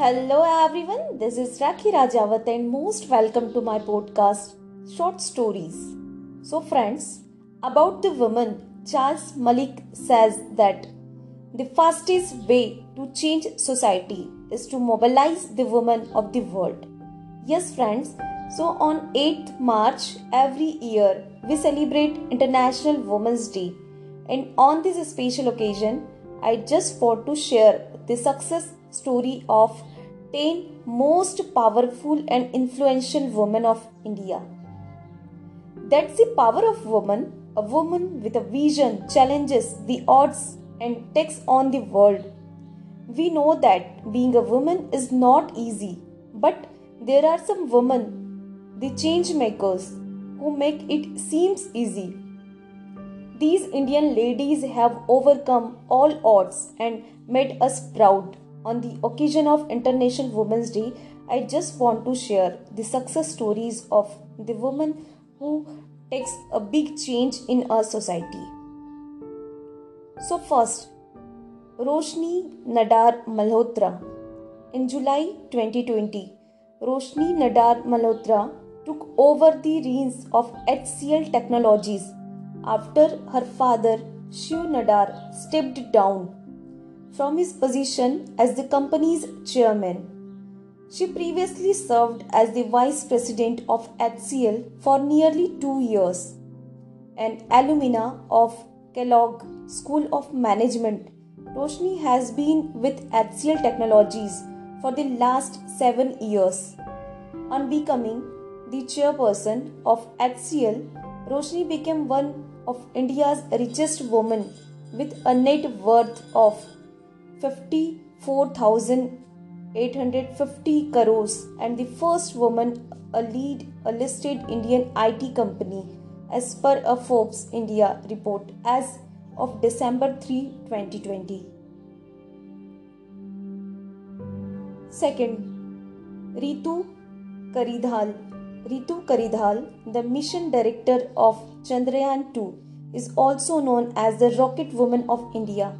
Hello everyone, this is Rakhi Rajawat and most welcome to my podcast Short Stories. So, friends, about the woman, Charles Malik says that the fastest way to change society is to mobilize the women of the world. Yes, friends, so on 8th March every year we celebrate International Women's Day, and on this special occasion, I just want to share the success story of 10 most powerful and influential women of India. That's the power of woman. A woman with a vision challenges the odds and takes on the world. We know that being a woman is not easy, but there are some women, the change makers, who make it seems easy. These Indian ladies have overcome all odds and made us proud. On the occasion of International Women's Day, I just want to share the success stories of the woman who takes a big change in our society. So first, Roshni Nadar Malhotra. In July 2020, Roshni Nadar Malhotra took over the reins of HCL Technologies after her father Shiv Nadar stepped down from his position as the company's chairman. She previously served as the vice president of HCL for nearly two years. An alumna of Kellogg School of Management, Roshni has been with HCL Technologies for the last seven years. On becoming the chairperson of HCL, Roshni became one of India's richest women with a net worth of 54,850 crores and the first woman a lead a listed Indian IT company as per a Forbes India report as of December 3, 2020. Second, Ritu Karidhal. Ritu Karidhal, the mission director of Chandrayaan 2, is also known as the Rocket Woman of India.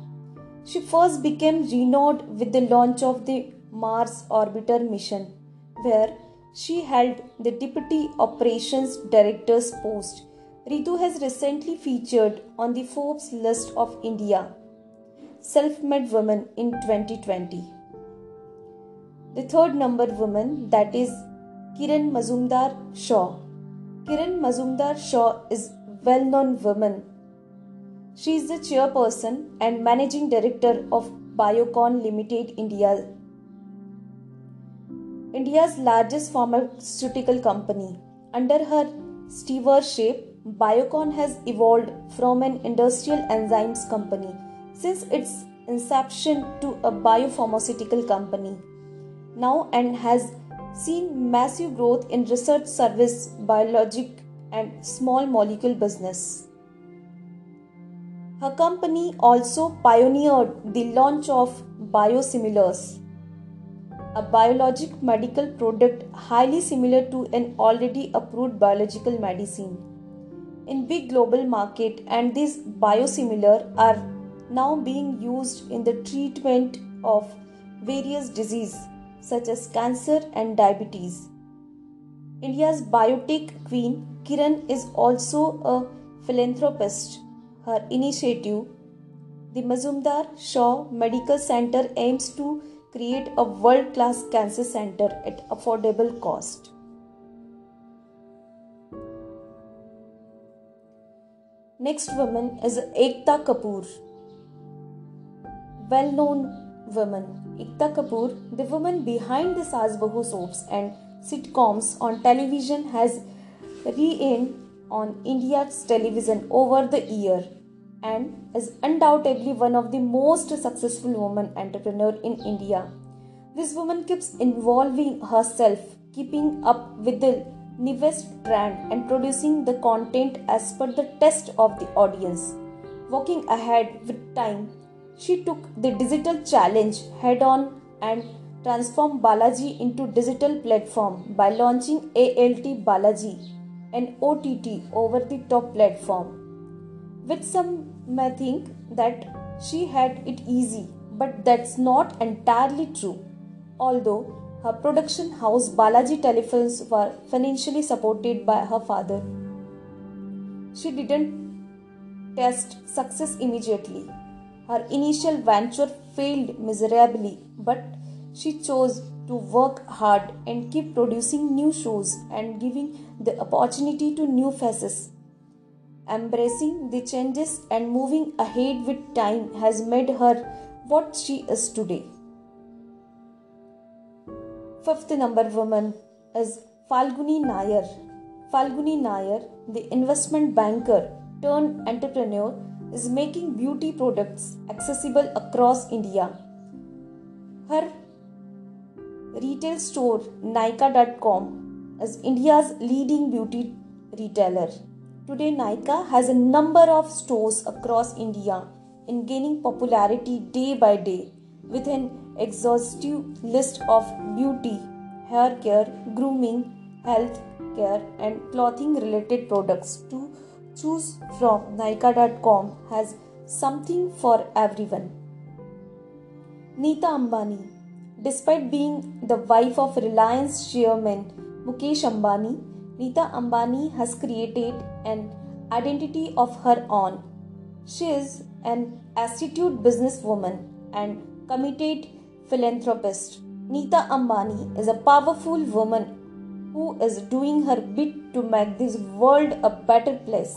She first became renowned with the launch of the Mars Orbiter mission, where she held the Deputy Operations Director's post. Ritu has recently featured on the Forbes list of India self made women in 2020. The third number woman that is Kiran Mazumdar Shaw. Kiran Mazumdar Shaw is well known woman she is the chairperson and managing director of Biocon Limited India, India's largest pharmaceutical company. Under her stewardship, Biocon has evolved from an industrial enzymes company since its inception to a biopharmaceutical company now and has seen massive growth in research service, biologic, and small molecule business. Her company also pioneered the launch of biosimilars, a biologic medical product highly similar to an already approved biological medicine in big global market and these biosimilar are now being used in the treatment of various diseases such as cancer and diabetes. India's biotech queen Kiran is also a philanthropist her initiative, the Mazumdar Shaw Medical Center aims to create a world class cancer center at affordable cost. Next woman is Ekta Kapoor. Well known woman. Ekta Kapoor, the woman behind the Saas Bahu soaps and sitcoms on television, has reigned on India's television over the year and is undoubtedly one of the most successful women entrepreneur in India. This woman keeps involving herself, keeping up with the newest trend and producing the content as per the test of the audience. Walking ahead with time, she took the digital challenge head on and transformed Balaji into digital platform by launching ALT Balaji an OTT over the top platform. With some may think that she had it easy, but that's not entirely true. although her production house Balaji Telefilms were financially supported by her father. She didn't test success immediately. Her initial venture failed miserably, but she chose to work hard and keep producing new shows and giving the opportunity to new faces. Embracing the changes and moving ahead with time has made her what she is today. Fifth number woman is Falguni Nayar. Falguni Nayar, the investment banker turned entrepreneur, is making beauty products accessible across India. Her retail store Nykaa.com is India's leading beauty retailer. Today, Nykaa has a number of stores across India in gaining popularity day by day with an exhaustive list of beauty, hair care, grooming, health care, and clothing related products to choose from. Nykaa.com has something for everyone. Nita Ambani Despite being the wife of Reliance chairman Mukesh Ambani, Nita Ambani has created an identity of her own. She is an astute businesswoman and committed philanthropist. Nita Ambani is a powerful woman who is doing her bit to make this world a better place.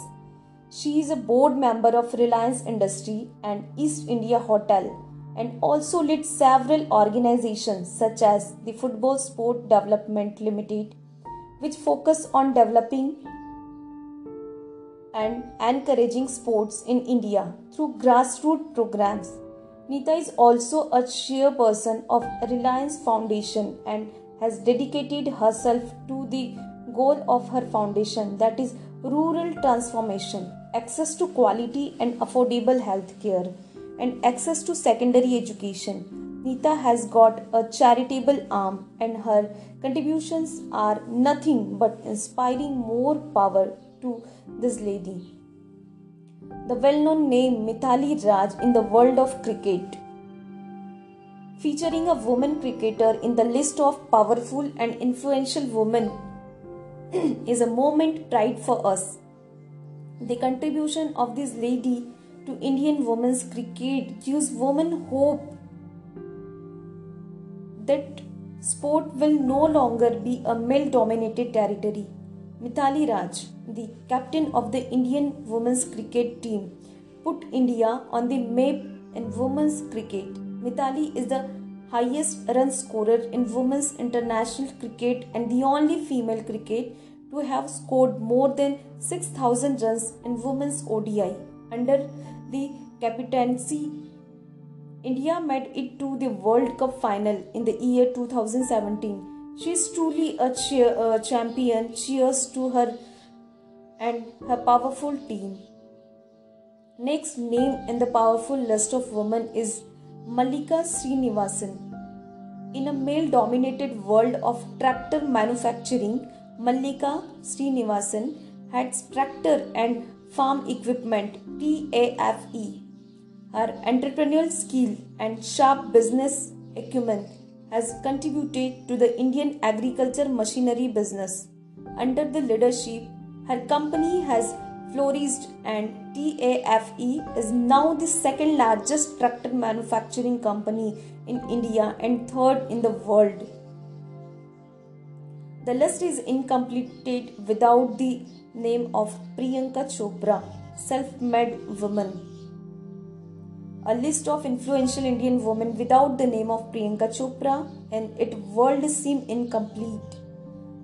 She is a board member of Reliance Industry and East India Hotel and also led several organizations such as the Football Sport Development Limited, which focus on developing and encouraging sports in India through grassroots programs. Nita is also a chairperson of Reliance Foundation and has dedicated herself to the goal of her foundation that is rural transformation, access to quality and affordable health care and access to secondary education. Nita has got a charitable arm, and her contributions are nothing but inspiring more power to this lady. The well known name Mithali Raj in the world of cricket. Featuring a woman cricketer in the list of powerful and influential women is a moment pride for us. The contribution of this lady to Indian women's cricket gives women hope that sport will no longer be a male dominated territory. Mithali Raj, the captain of the Indian women's cricket team, put India on the map in women's cricket. Mithali is the highest run scorer in women's international cricket and the only female cricket to have scored more than 6000 runs in women's ODI under the captaincy, India made it to the World Cup final in the year 2017. She is truly a, cheer, a champion. Cheers to her and her powerful team. Next name in the powerful list of women is Mallika Srinivasan. In a male dominated world of tractor manufacturing, Mallika Srinivasan had tractor and Farm Equipment TAFE. Her entrepreneurial skill and sharp business acumen has contributed to the Indian agriculture machinery business. Under the leadership, her company has flourished and TAFE is now the second largest tractor manufacturing company in India and third in the world. The list is incomplete without the name of Priyanka Chopra, self made woman. A list of influential Indian women without the name of Priyanka Chopra and it world seem incomplete.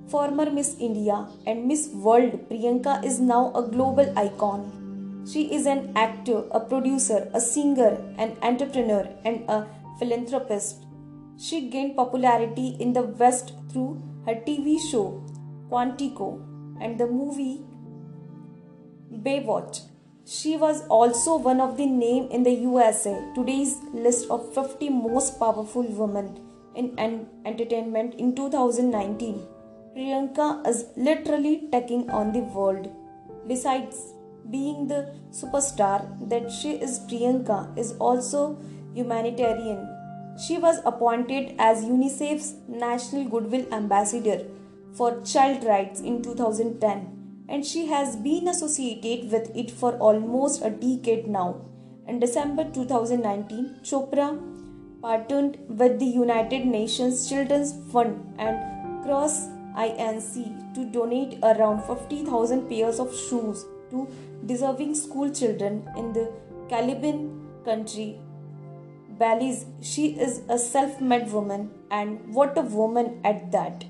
Former Miss India and Miss World Priyanka is now a global icon. She is an actor, a producer, a singer, an entrepreneur, and a philanthropist. She gained popularity in the West through her TV show Quantico and the movie Baywatch. She was also one of the name in the USA Today's list of 50 most powerful women in entertainment in 2019. Priyanka is literally taking on the world. Besides being the superstar that she is, Priyanka is also humanitarian. She was appointed as UNICEF's National Goodwill Ambassador for Child Rights in 2010 and she has been associated with it for almost a decade now. In December 2019, Chopra partnered with the United Nations Children's Fund and Crocs INC to donate around 50,000 pairs of shoes to deserving school children in the Caribbean country Belize. She is a self made woman, and what a woman at that.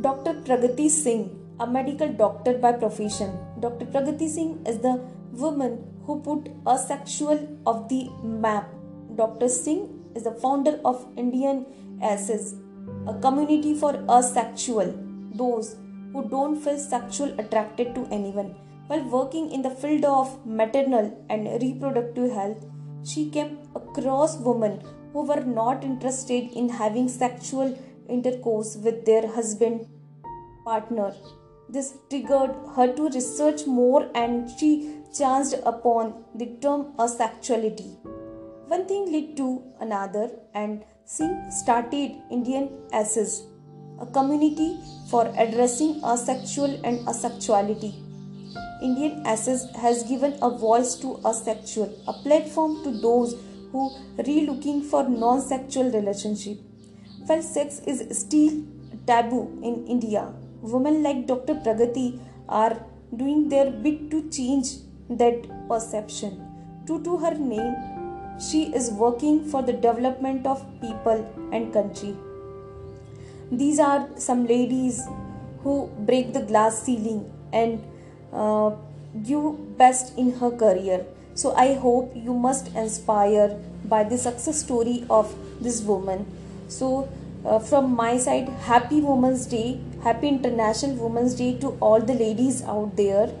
Dr. Pragati Singh, a medical doctor by profession. Dr. Pragati Singh is the woman who put asexual of the map. Dr. Singh is the founder of Indian Aces, a community for asexual, those who don't feel sexual attracted to anyone. While working in the field of maternal and reproductive health, she came across women who were not interested in having sexual intercourse with their husband partner. This triggered her to research more and she chanced upon the term asexuality. One thing led to another and Singh started Indian Aces, a community for addressing asexual and asexuality. Indian Aces has given a voice to asexual, a platform to those who re-looking for non-sexual relationship. While sex is still taboo in India, women like Dr. Pragati are doing their bit to change that perception. True to her name, she is working for the development of people and country. These are some ladies who break the glass ceiling and uh, best in her career. So I hope you must inspire by the success story of this woman. So uh, from my side, happy Women's Day, happy International Women's Day to all the ladies out there.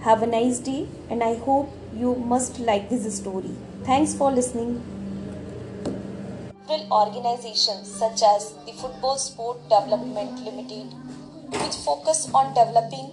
Have a nice day, and I hope you must like this story. Thanks for listening. Organizations such as the Football Sport Development Limited, which focus on developing